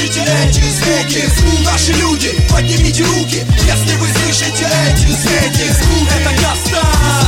слышите эти звуки? Наши люди, поднимите руки Если вы слышите эти звуки. Это каста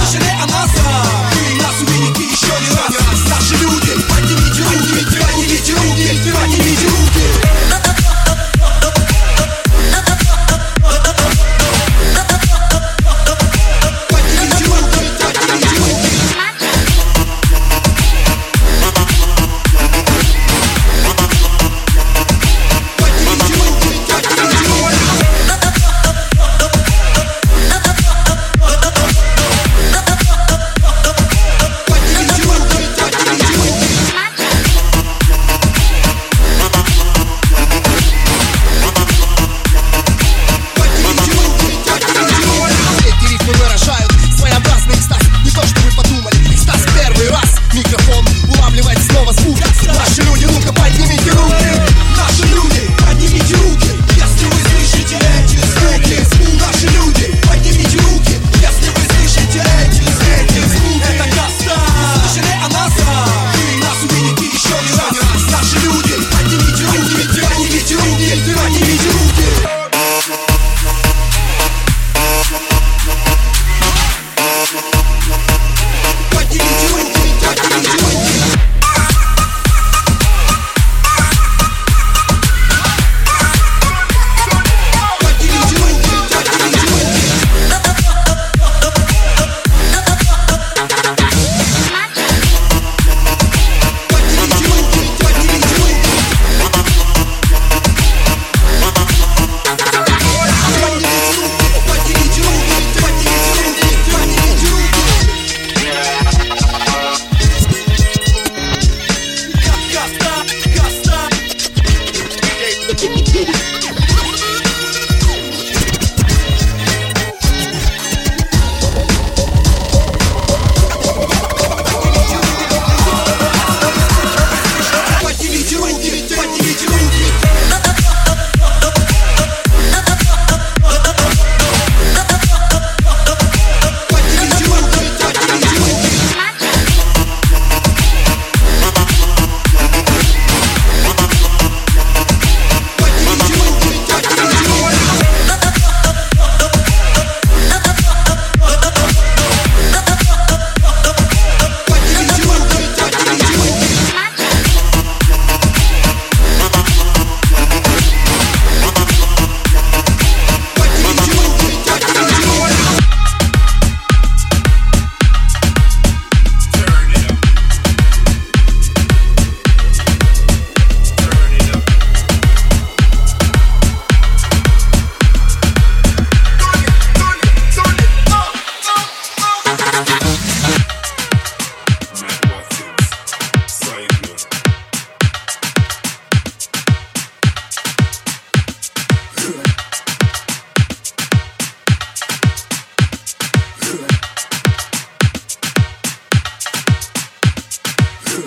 Dirige-vous